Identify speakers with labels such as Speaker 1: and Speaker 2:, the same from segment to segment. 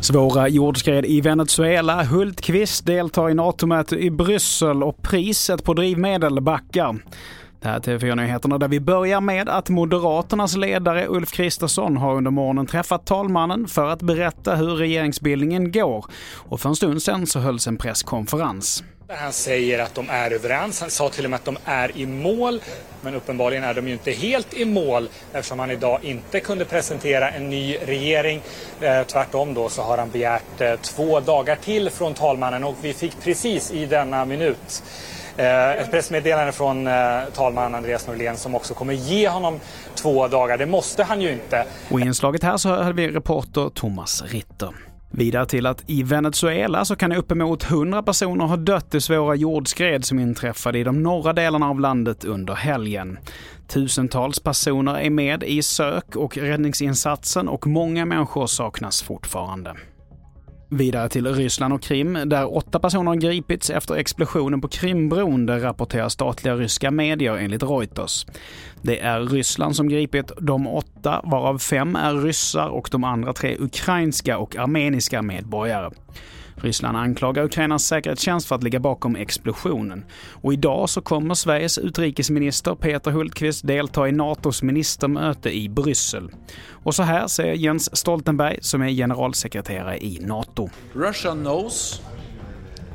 Speaker 1: Svåra jordskred i Venezuela, Hultqvist deltar i NATO-möte i Bryssel och priset på drivmedel backar. Det här är TV4-nyheterna där vi börjar med att Moderaternas ledare Ulf Kristersson har under morgonen träffat talmannen för att berätta hur regeringsbildningen går. Och för en stund sedan så hölls en presskonferens.
Speaker 2: Han säger att de är överens. Han sa till och med att de är i mål. Men uppenbarligen är de ju inte helt i mål eftersom han idag inte kunde presentera en ny regering. Eh, tvärtom då så har han begärt eh, två dagar till från talmannen och vi fick precis i denna minut Eh, ett pressmeddelande från eh, talman Andreas Norlén som också kommer ge honom två dagar. Det måste han ju inte.
Speaker 1: Och i inslaget här så hade vi reporter Thomas Ritter. Vidare till att i Venezuela så kan uppemot 100 personer ha dött i svåra jordskred som inträffade i de norra delarna av landet under helgen. Tusentals personer är med i sök och räddningsinsatsen och många människor saknas fortfarande. Vidare till Ryssland och Krim, där åtta personer har gripits efter explosionen på Krimbron, det rapporterar statliga ryska medier enligt Reuters. Det är Ryssland som gripit de åtta, varav fem är ryssar och de andra tre ukrainska och armeniska medborgare. Ryssland anklagar Ukrainas säkerhetstjänst för att ligga bakom explosionen. Och idag så kommer Sveriges utrikesminister Peter Hultqvist delta i NATOs ministermöte i Bryssel. Och så här säger Jens Stoltenberg som är generalsekreterare i NATO. NATO.
Speaker 3: Russia knows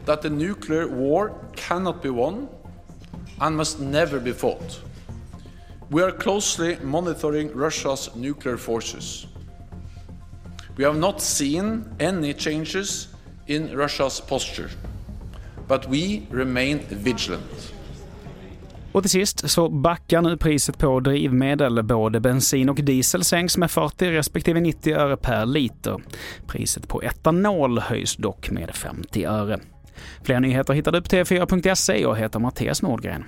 Speaker 3: that the nuclear war cannot be won and must never be fought. We are closely monitoring Russia's nuclear forces. We have not seen any changes in Russia's posture. But we remain vigilant.
Speaker 1: Och till sist så backar nu priset på drivmedel. Både bensin och diesel sänks med 40 respektive 90 öre per liter. Priset på etanol höjs dock med 50 öre. Fler nyheter hittar du på tv4.se. Jag heter Mattias Nordgren.